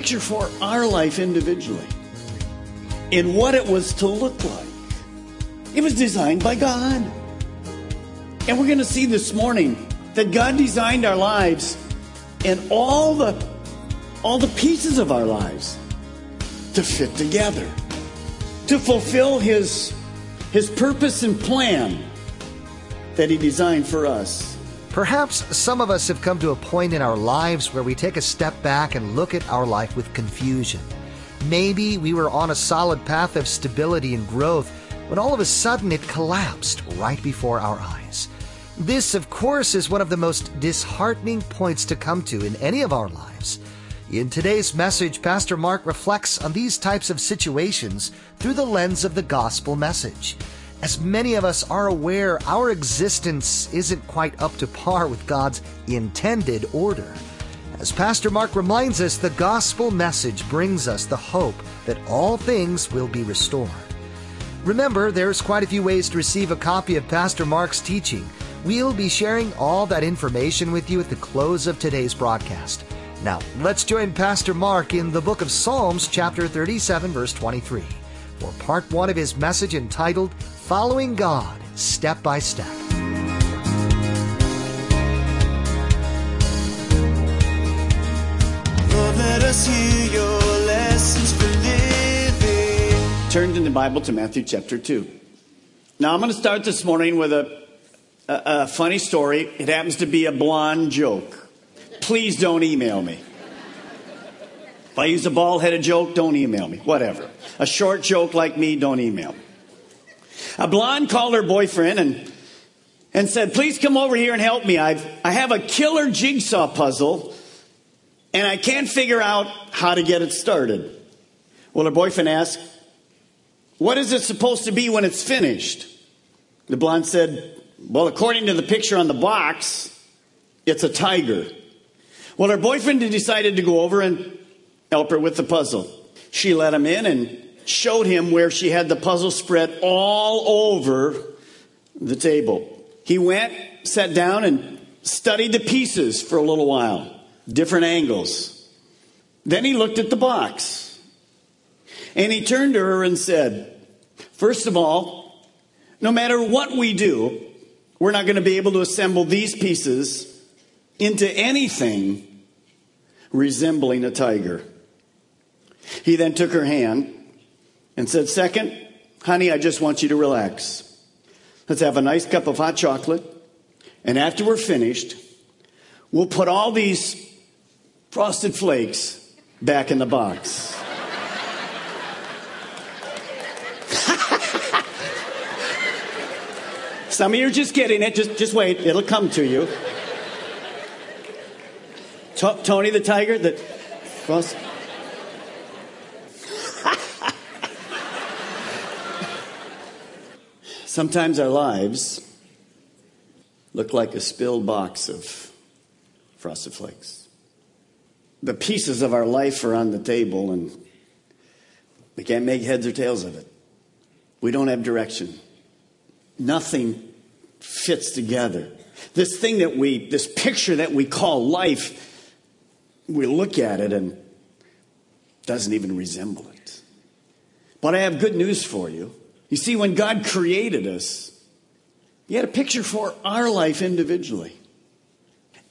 Picture for our life individually and what it was to look like. It was designed by God. And we're going to see this morning that God designed our lives and all the all the pieces of our lives to fit together, to fulfill his his purpose and plan that he designed for us. Perhaps some of us have come to a point in our lives where we take a step back and look at our life with confusion. Maybe we were on a solid path of stability and growth when all of a sudden it collapsed right before our eyes. This, of course, is one of the most disheartening points to come to in any of our lives. In today's message, Pastor Mark reflects on these types of situations through the lens of the gospel message. As many of us are aware, our existence isn't quite up to par with God's intended order. As Pastor Mark reminds us, the gospel message brings us the hope that all things will be restored. Remember, there's quite a few ways to receive a copy of Pastor Mark's teaching. We'll be sharing all that information with you at the close of today's broadcast. Now, let's join Pastor Mark in the book of Psalms, chapter 37, verse 23, for part one of his message entitled Following God Step by Step. Lord, let us hear your lessons for living. Turned in the Bible to Matthew chapter 2. Now, I'm going to start this morning with a, a, a funny story. It happens to be a blonde joke. Please don't email me. If I use a bald headed joke, don't email me. Whatever. A short joke like me, don't email. A blonde called her boyfriend and, and said, Please come over here and help me. I've, I have a killer jigsaw puzzle and I can't figure out how to get it started. Well, her boyfriend asked, What is it supposed to be when it's finished? The blonde said, Well, according to the picture on the box, it's a tiger. Well, her boyfriend decided to go over and help her with the puzzle. She let him in and showed him where she had the puzzle spread all over the table. He went, sat down, and studied the pieces for a little while, different angles. Then he looked at the box. And he turned to her and said, First of all, no matter what we do, we're not going to be able to assemble these pieces into anything resembling a tiger. He then took her hand and said, Second, honey, I just want you to relax. Let's have a nice cup of hot chocolate. And after we're finished, we'll put all these frosted flakes back in the box. Some of you are just getting it. Just, just wait. It'll come to you. To- Tony the Tiger, the. Sometimes our lives look like a spilled box of frosted flakes. The pieces of our life are on the table and we can't make heads or tails of it. We don't have direction. Nothing fits together. This thing that we, this picture that we call life, we look at it and doesn't even resemble it. But I have good news for you. You see, when God created us, He had a picture for our life individually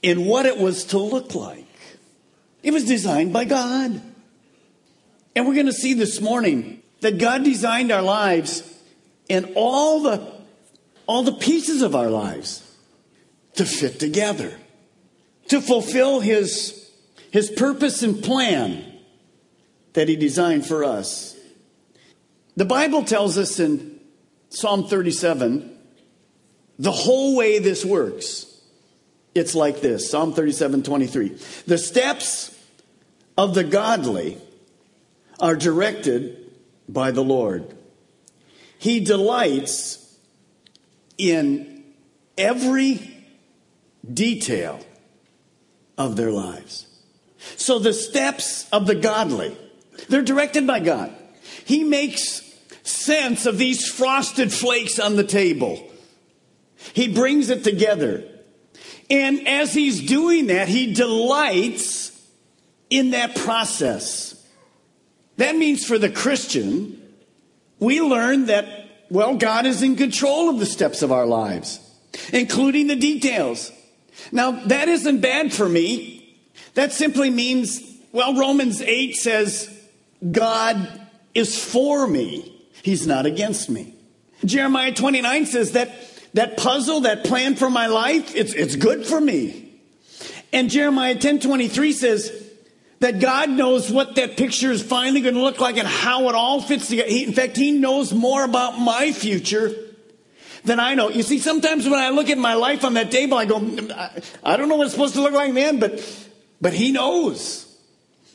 and what it was to look like. It was designed by God. And we're going to see this morning that God designed our lives and all the all the pieces of our lives to fit together, to fulfill his his purpose and plan that He designed for us. The Bible tells us in Psalm 37 the whole way this works. It's like this Psalm 37 23. The steps of the godly are directed by the Lord. He delights in every detail of their lives. So the steps of the godly, they're directed by God. He makes sense of these frosted flakes on the table. He brings it together. And as he's doing that, he delights in that process. That means for the Christian, we learn that, well, God is in control of the steps of our lives, including the details. Now, that isn't bad for me. That simply means, well, Romans 8 says, God is for me. He's not against me. Jeremiah 29 says that that puzzle, that plan for my life, it's, it's good for me. And Jeremiah 10 23 says that God knows what that picture is finally going to look like and how it all fits together. He, in fact, He knows more about my future than I know. You see, sometimes when I look at my life on that table, I go, I don't know what it's supposed to look like, man, but, but He knows.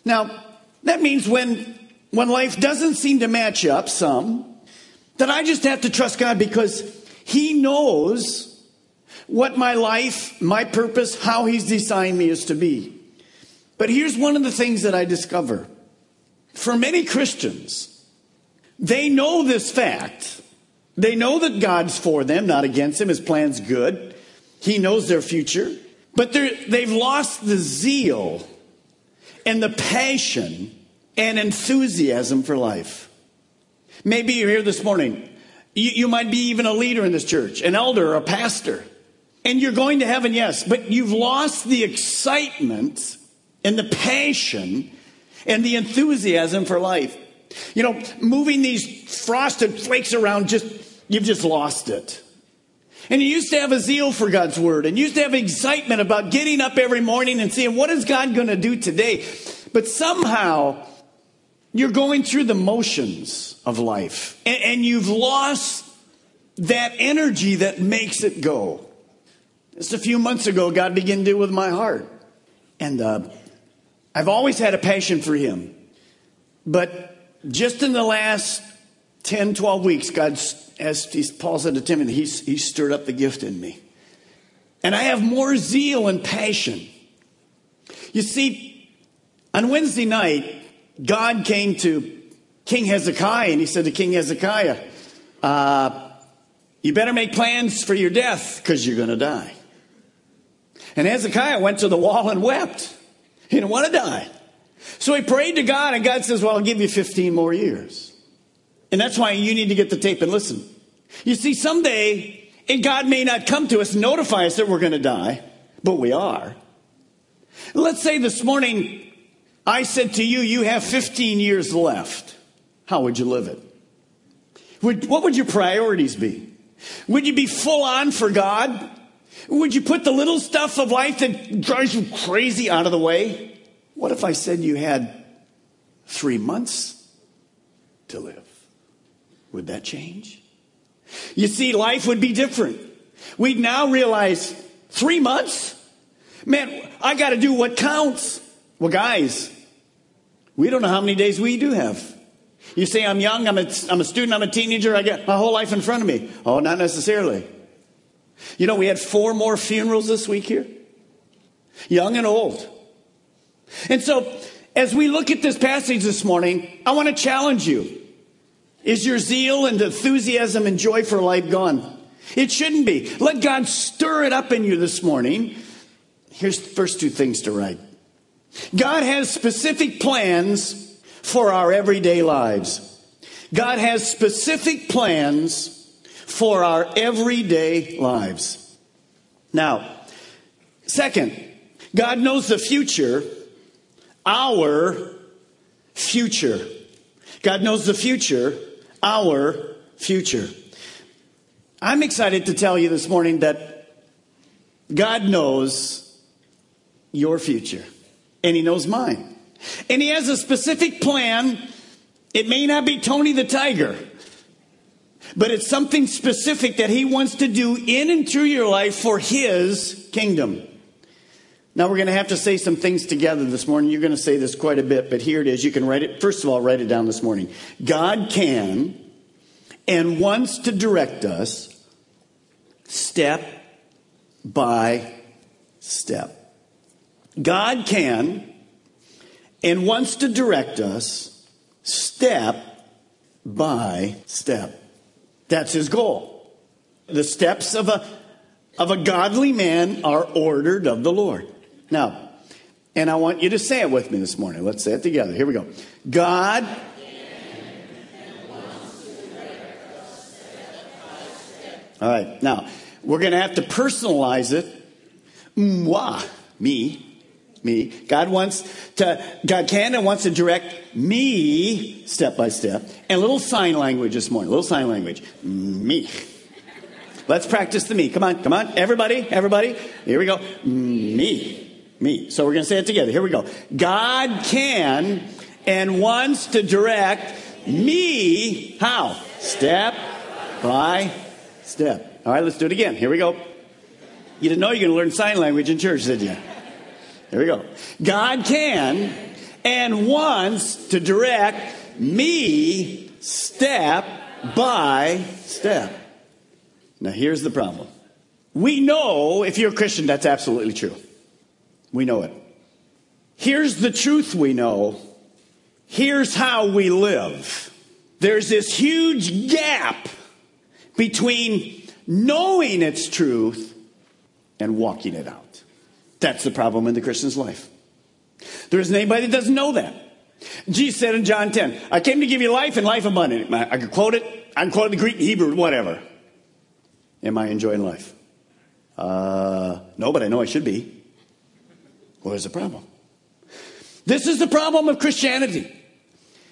Now, that means when, when life doesn't seem to match up some, that I just have to trust God because he knows what my life, my purpose, how He's designed me is to be. But here's one of the things that I discover. For many Christians, they know this fact. They know that God's for them, not against them. His plan's good. He knows their future. But they've lost the zeal and the passion and enthusiasm for life. Maybe you're here this morning you, you might be even a leader in this church, an elder a pastor. And you're going to heaven, yes, but you've lost the excitement and the passion and the enthusiasm for life. You know, moving these frosted flakes around, just, you've just lost it. And you used to have a zeal for God's word and used to have excitement about getting up every morning and seeing what is God going to do today. But somehow you're going through the motions of life and, and you've lost that energy that makes it go. Just a few months ago, God began to deal with my heart. And uh, I've always had a passion for Him. But just in the last 10, 12 weeks, God, as Paul said to Timothy, he's, he stirred up the gift in me. And I have more zeal and passion. You see, on Wednesday night, God came to King Hezekiah and he said to King Hezekiah, uh, You better make plans for your death because you're going to die. And Hezekiah went to the wall and wept. He didn't want to die. So he prayed to God, and God says, Well, I'll give you 15 more years. And that's why you need to get the tape and listen. You see, someday, and God may not come to us and notify us that we're going to die, but we are. Let's say this morning I said to you, you have 15 years left. How would you live it? Would, what would your priorities be? Would you be full on for God? Would you put the little stuff of life that drives you crazy out of the way? What if I said you had three months to live? Would that change? You see, life would be different. We'd now realize three months? Man, I got to do what counts. Well, guys, we don't know how many days we do have. You say, I'm young, I'm a, I'm a student, I'm a teenager, I got my whole life in front of me. Oh, not necessarily. You know, we had four more funerals this week here, young and old. And so, as we look at this passage this morning, I want to challenge you. Is your zeal and enthusiasm and joy for life gone? It shouldn't be. Let God stir it up in you this morning. Here's the first two things to write. God has specific plans for our everyday lives. God has specific plans for our everyday lives. Now, second, God knows the future, our future. God knows the future, our future. I'm excited to tell you this morning that God knows your future and he knows mine. And he has a specific plan. It may not be Tony the Tiger, but it's something specific that he wants to do in and through your life for his kingdom. Now we're going to have to say some things together this morning. You're going to say this quite a bit, but here it is. You can write it. First of all, write it down this morning. God can and wants to direct us step by step. God can and wants to direct us step by step. That's his goal. The steps of a, of a godly man are ordered of the Lord. Now, and I want you to say it with me this morning. Let's say it together. Here we go. God. All right. Now, we're going to have to personalize it. Moi, me, me. God wants to, God can and wants to direct me step by step. And a little sign language this morning, a little sign language. Me. Let's practice the me. Come on, come on. Everybody, everybody. Here we go. Me me. So we're going to say it together. Here we go. God can and wants to direct me how? Step by step. All right, let's do it again. Here we go. You didn't know you're going to learn sign language in church, did you? Here we go. God can and wants to direct me step by step. Now, here's the problem. We know, if you're a Christian, that's absolutely true. We know it. Here's the truth we know. Here's how we live. There's this huge gap between knowing its truth and walking it out. That's the problem in the Christian's life. There isn't anybody that doesn't know that. Jesus said in John 10, I came to give you life and life abundant. I could quote it. I can quote the Greek, Hebrew, whatever. Am I enjoying life? Uh, no, but I know I should be. Where's the problem? This is the problem of Christianity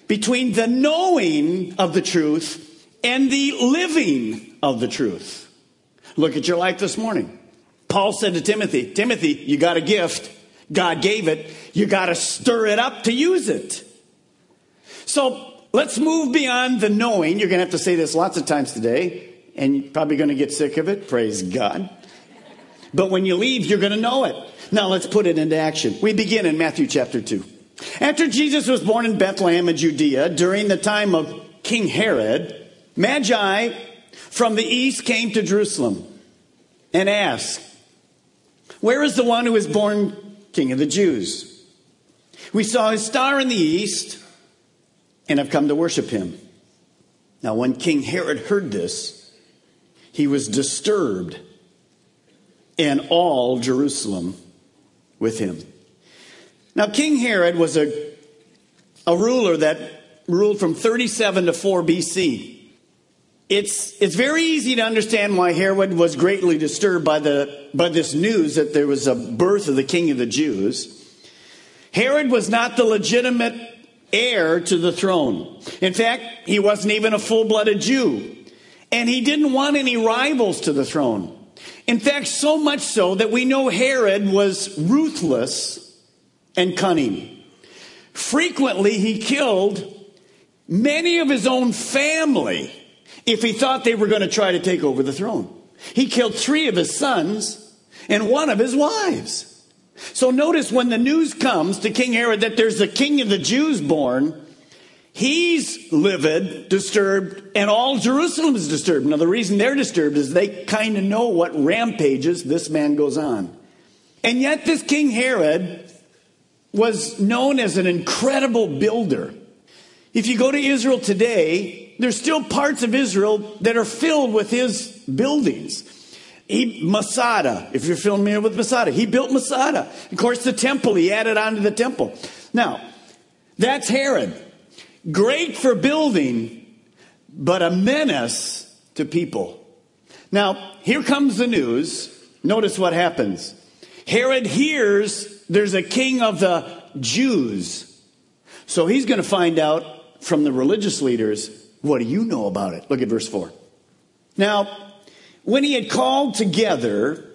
between the knowing of the truth and the living of the truth. Look at your life this morning. Paul said to Timothy, Timothy, you got a gift. God gave it. You got to stir it up to use it. So let's move beyond the knowing. You're going to have to say this lots of times today, and you're probably going to get sick of it. Praise God. But when you leave, you're going to know it. Now let's put it into action. We begin in Matthew chapter 2. After Jesus was born in Bethlehem in Judea during the time of King Herod, Magi from the east came to Jerusalem and asked, Where is the one who was born King of the Jews? We saw his star in the east and have come to worship him. Now, when King Herod heard this, he was disturbed, and all Jerusalem with him. Now, King Herod was a, a ruler that ruled from 37 to 4 BC. It's, it's very easy to understand why Herod was greatly disturbed by, the, by this news that there was a birth of the king of the Jews. Herod was not the legitimate heir to the throne. In fact, he wasn't even a full blooded Jew. And he didn't want any rivals to the throne. In fact, so much so that we know Herod was ruthless and cunning. Frequently, he killed many of his own family if he thought they were going to try to take over the throne. He killed three of his sons and one of his wives. So notice when the news comes to King Herod that there's a king of the Jews born, he's livid, disturbed, and all Jerusalem is disturbed. Now, the reason they're disturbed is they kind of know what rampages this man goes on. And yet, this King Herod was known as an incredible builder. If you go to Israel today, there's still parts of Israel that are filled with his buildings. He, Masada, if you're familiar with Masada, he built Masada. Of course, the temple, he added on to the temple. Now, that's Herod. Great for building, but a menace to people. Now, here comes the news. Notice what happens. Herod hears there's a king of the Jews. So he's going to find out from the religious leaders, what do you know about it? Look at verse 4. Now, when he had called together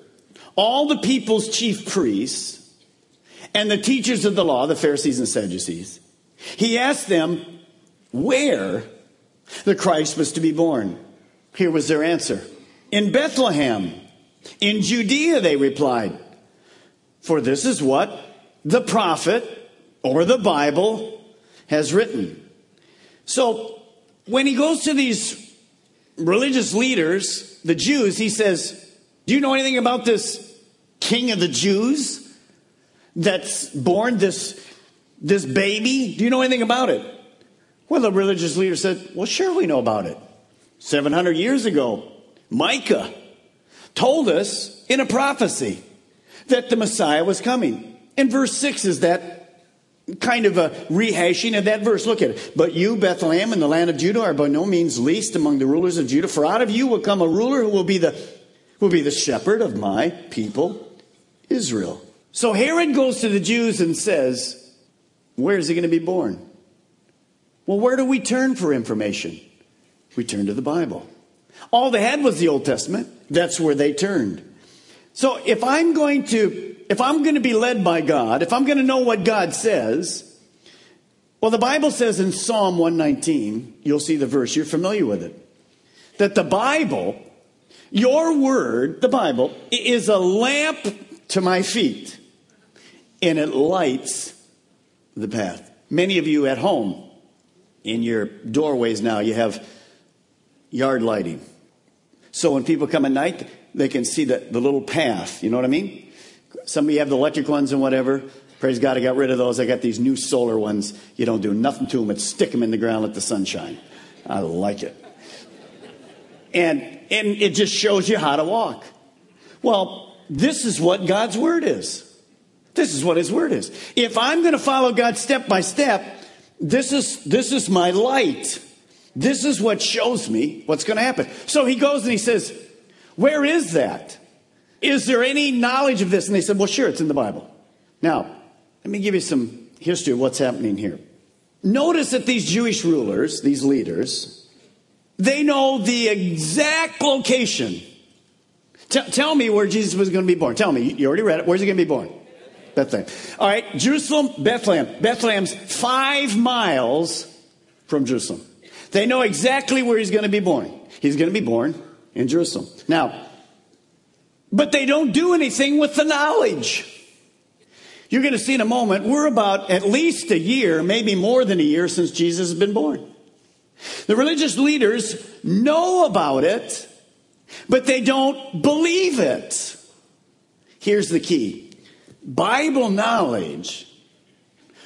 all the people's chief priests and the teachers of the law, the Pharisees and Sadducees, he asked them where the Christ was to be born. Here was their answer In Bethlehem, in Judea, they replied. For this is what the prophet or the Bible has written. So when he goes to these religious leaders, the Jews, he says, Do you know anything about this king of the Jews that's born, this, this baby? Do you know anything about it? Well, the religious leader said, Well, sure, we know about it. 700 years ago, Micah told us in a prophecy that the Messiah was coming. And verse 6 is that kind of a rehashing of that verse. Look at it. But you, Bethlehem, in the land of Judah, are by no means least among the rulers of Judah, for out of you will come a ruler who will be the, will be the shepherd of my people, Israel. So Herod goes to the Jews and says, Where is he going to be born? Well, where do we turn for information? We turn to the Bible. All they had was the Old Testament. That's where they turned. So if I'm going to, if I'm going to be led by God, if I'm going to know what God says, well, the Bible says in Psalm 119, you'll see the verse, you're familiar with it, that the Bible, your word, the Bible, is a lamp to my feet and it lights the path. Many of you at home, in your doorways now, you have yard lighting. So when people come at night, they can see the, the little path. You know what I mean? Some of you have the electric ones and whatever. Praise God, I got rid of those. I got these new solar ones. You don't do nothing to them but stick them in the ground, let the sun shine. I like it. And, and it just shows you how to walk. Well, this is what God's Word is. This is what His Word is. If I'm going to follow God step by step, this is, this is my light. This is what shows me what's going to happen. So he goes and he says, Where is that? Is there any knowledge of this? And they said, Well, sure, it's in the Bible. Now, let me give you some history of what's happening here. Notice that these Jewish rulers, these leaders, they know the exact location. T- tell me where Jesus was going to be born. Tell me. You already read it. Where's he going to be born? Bethlehem. All right, Jerusalem, Bethlehem. Bethlehem's five miles from Jerusalem. They know exactly where he's going to be born. He's going to be born in Jerusalem. Now, but they don't do anything with the knowledge. You're going to see in a moment, we're about at least a year, maybe more than a year since Jesus has been born. The religious leaders know about it, but they don't believe it. Here's the key Bible knowledge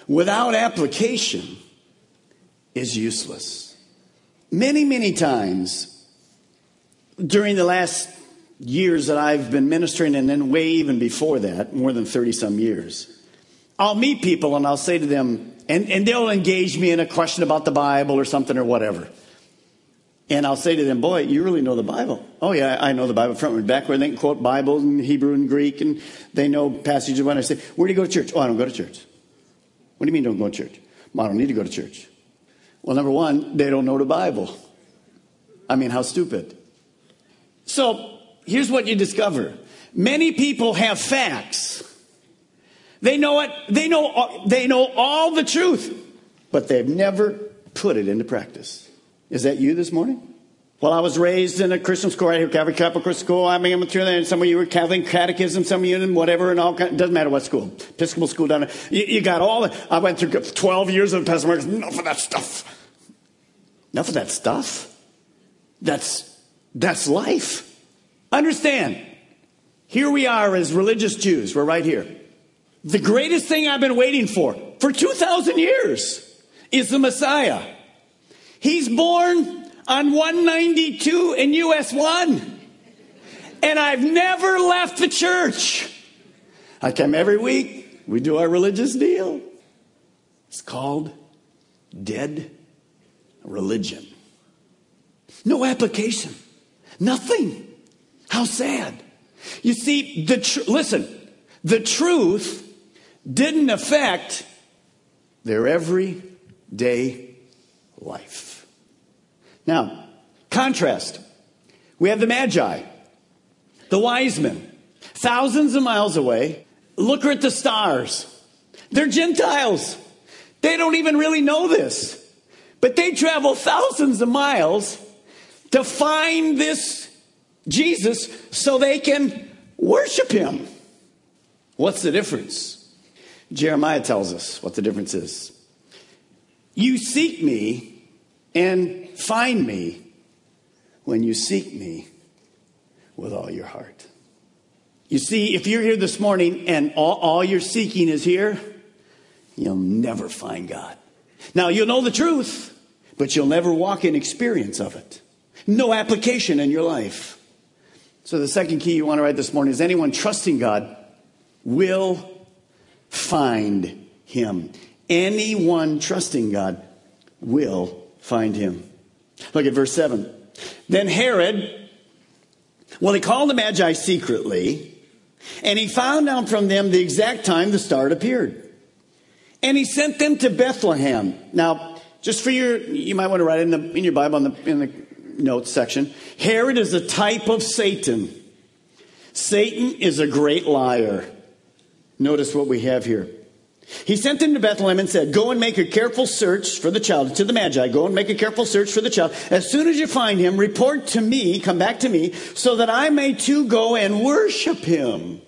without application is useless. Many, many times during the last years that I've been ministering, and then way even before that, more than 30 some years, I'll meet people and I'll say to them, and, and they'll engage me in a question about the Bible or something or whatever. And I'll say to them, Boy, you really know the Bible. Oh, yeah, I know the Bible front and back where they can quote Bibles in Hebrew and Greek, and they know passages. When I say, Where do you go to church? Oh, I don't go to church. What do you mean don't go to church? Well, I don't need to go to church. Well, number one, they don't know the Bible. I mean, how stupid. So here's what you discover many people have facts. They know it, they know, they know all the truth, but they've never put it into practice. Is that you this morning? Well, I was raised in a Christian school right here, Calvary Chapel School. I mean, I'm through there, and some of you were Catholic Catechism, some of you in whatever, and all. Doesn't matter what school, Episcopal school down there. You, you got all. The, I went through 12 years of Marcus. Enough of that stuff. Enough of that stuff. That's that's life. Understand? Here we are as religious Jews. We're right here. The greatest thing I've been waiting for for 2,000 years is the Messiah. He's born on 192 in US 1. And I've never left the church. I come every week. We do our religious deal. It's called dead religion. No application. Nothing. How sad. You see, the tr- listen, the truth didn't affect their everyday life. Now, contrast. We have the Magi, the wise men, thousands of miles away. Look at the stars. They're Gentiles. They don't even really know this. But they travel thousands of miles to find this Jesus so they can worship him. What's the difference? Jeremiah tells us what the difference is. You seek me and find me when you seek me with all your heart. You see, if you're here this morning and all, all, you're seeking is here, you'll never find God. Now, you'll know the truth, but you'll never walk in experience of it. No application in your life. So, the second key you want to write this morning is anyone trusting God will find him. Anyone trusting God will find him. Look at verse 7. Then Herod, well, he called the Magi secretly, and he found out from them the exact time the star appeared. And he sent them to Bethlehem. Now, just for your, you might want to write it in, the, in your Bible in the, in the notes section. Herod is a type of Satan. Satan is a great liar. Notice what we have here. He sent them to Bethlehem and said, Go and make a careful search for the child. To the Magi, go and make a careful search for the child. As soon as you find him, report to me, come back to me, so that I may too go and worship him.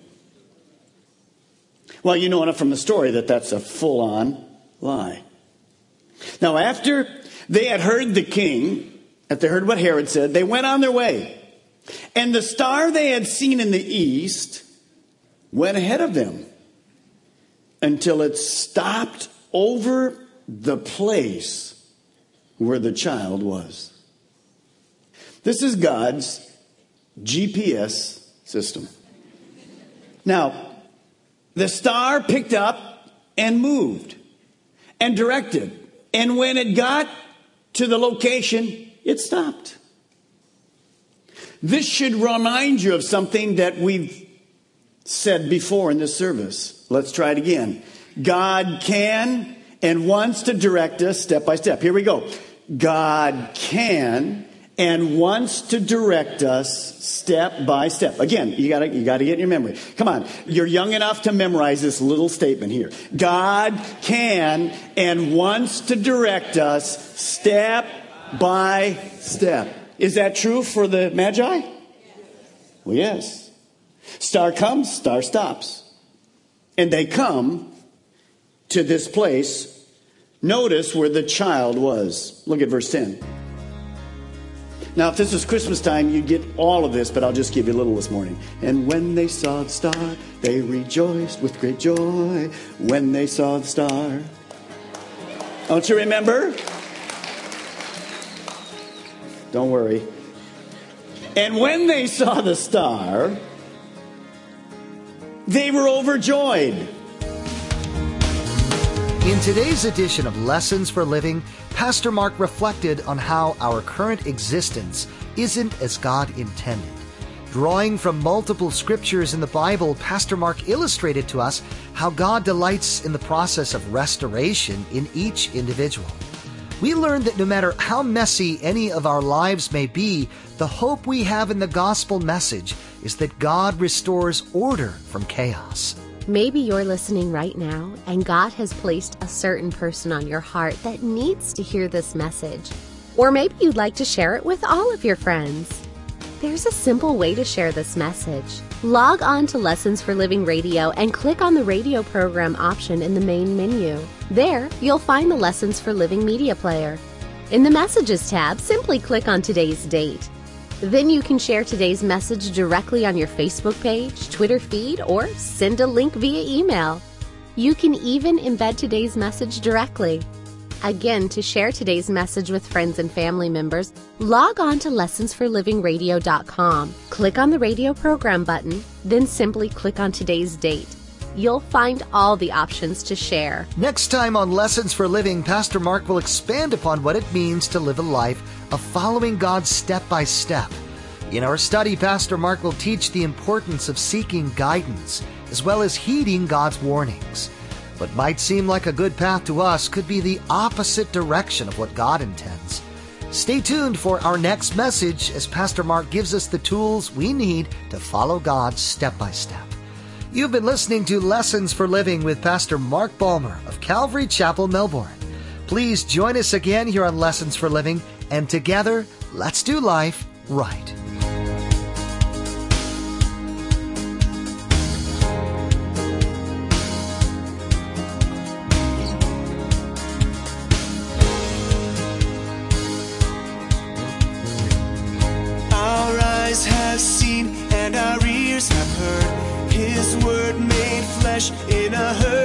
Well, you know enough from the story that that's a full on lie. Now, after they had heard the king, they heard what Herod said, they went on their way. And the star they had seen in the east went ahead of them until it stopped over the place where the child was. This is God's GPS system. Now, the star picked up and moved and directed. And when it got to the location, it stopped. This should remind you of something that we've said before in this service. Let's try it again. God can and wants to direct us step by step. Here we go. God can and wants to direct us step by step. Again, you gotta, you gotta get in your memory. Come on. You're young enough to memorize this little statement here. God can and wants to direct us step by step. Is that true for the Magi? Well, yes. Star comes, star stops. And they come to this place. Notice where the child was. Look at verse 10. Now, if this was Christmas time, you'd get all of this, but I'll just give you a little this morning. And when they saw the star, they rejoiced with great joy when they saw the star. Don't you remember? Don't worry. And when they saw the star, they were overjoyed. In today's edition of Lessons for Living, Pastor Mark reflected on how our current existence isn't as God intended. Drawing from multiple scriptures in the Bible, Pastor Mark illustrated to us how God delights in the process of restoration in each individual. We learned that no matter how messy any of our lives may be, the hope we have in the gospel message is that God restores order from chaos. Maybe you're listening right now and God has placed a certain person on your heart that needs to hear this message. Or maybe you'd like to share it with all of your friends. There's a simple way to share this message. Log on to Lessons for Living Radio and click on the radio program option in the main menu. There, you'll find the Lessons for Living media player. In the Messages tab, simply click on today's date. Then you can share today's message directly on your Facebook page, Twitter feed, or send a link via email. You can even embed today's message directly. Again, to share today's message with friends and family members, log on to lessonsforlivingradio.com. Click on the radio program button, then simply click on today's date. You'll find all the options to share. Next time on Lessons for Living, Pastor Mark will expand upon what it means to live a life of following God step by step. In our study, Pastor Mark will teach the importance of seeking guidance as well as heeding God's warnings. What might seem like a good path to us could be the opposite direction of what God intends. Stay tuned for our next message as Pastor Mark gives us the tools we need to follow God step by step. You've been listening to Lessons for Living with Pastor Mark Balmer of Calvary Chapel, Melbourne. Please join us again here on Lessons for Living, and together, let's do life right. In a herd.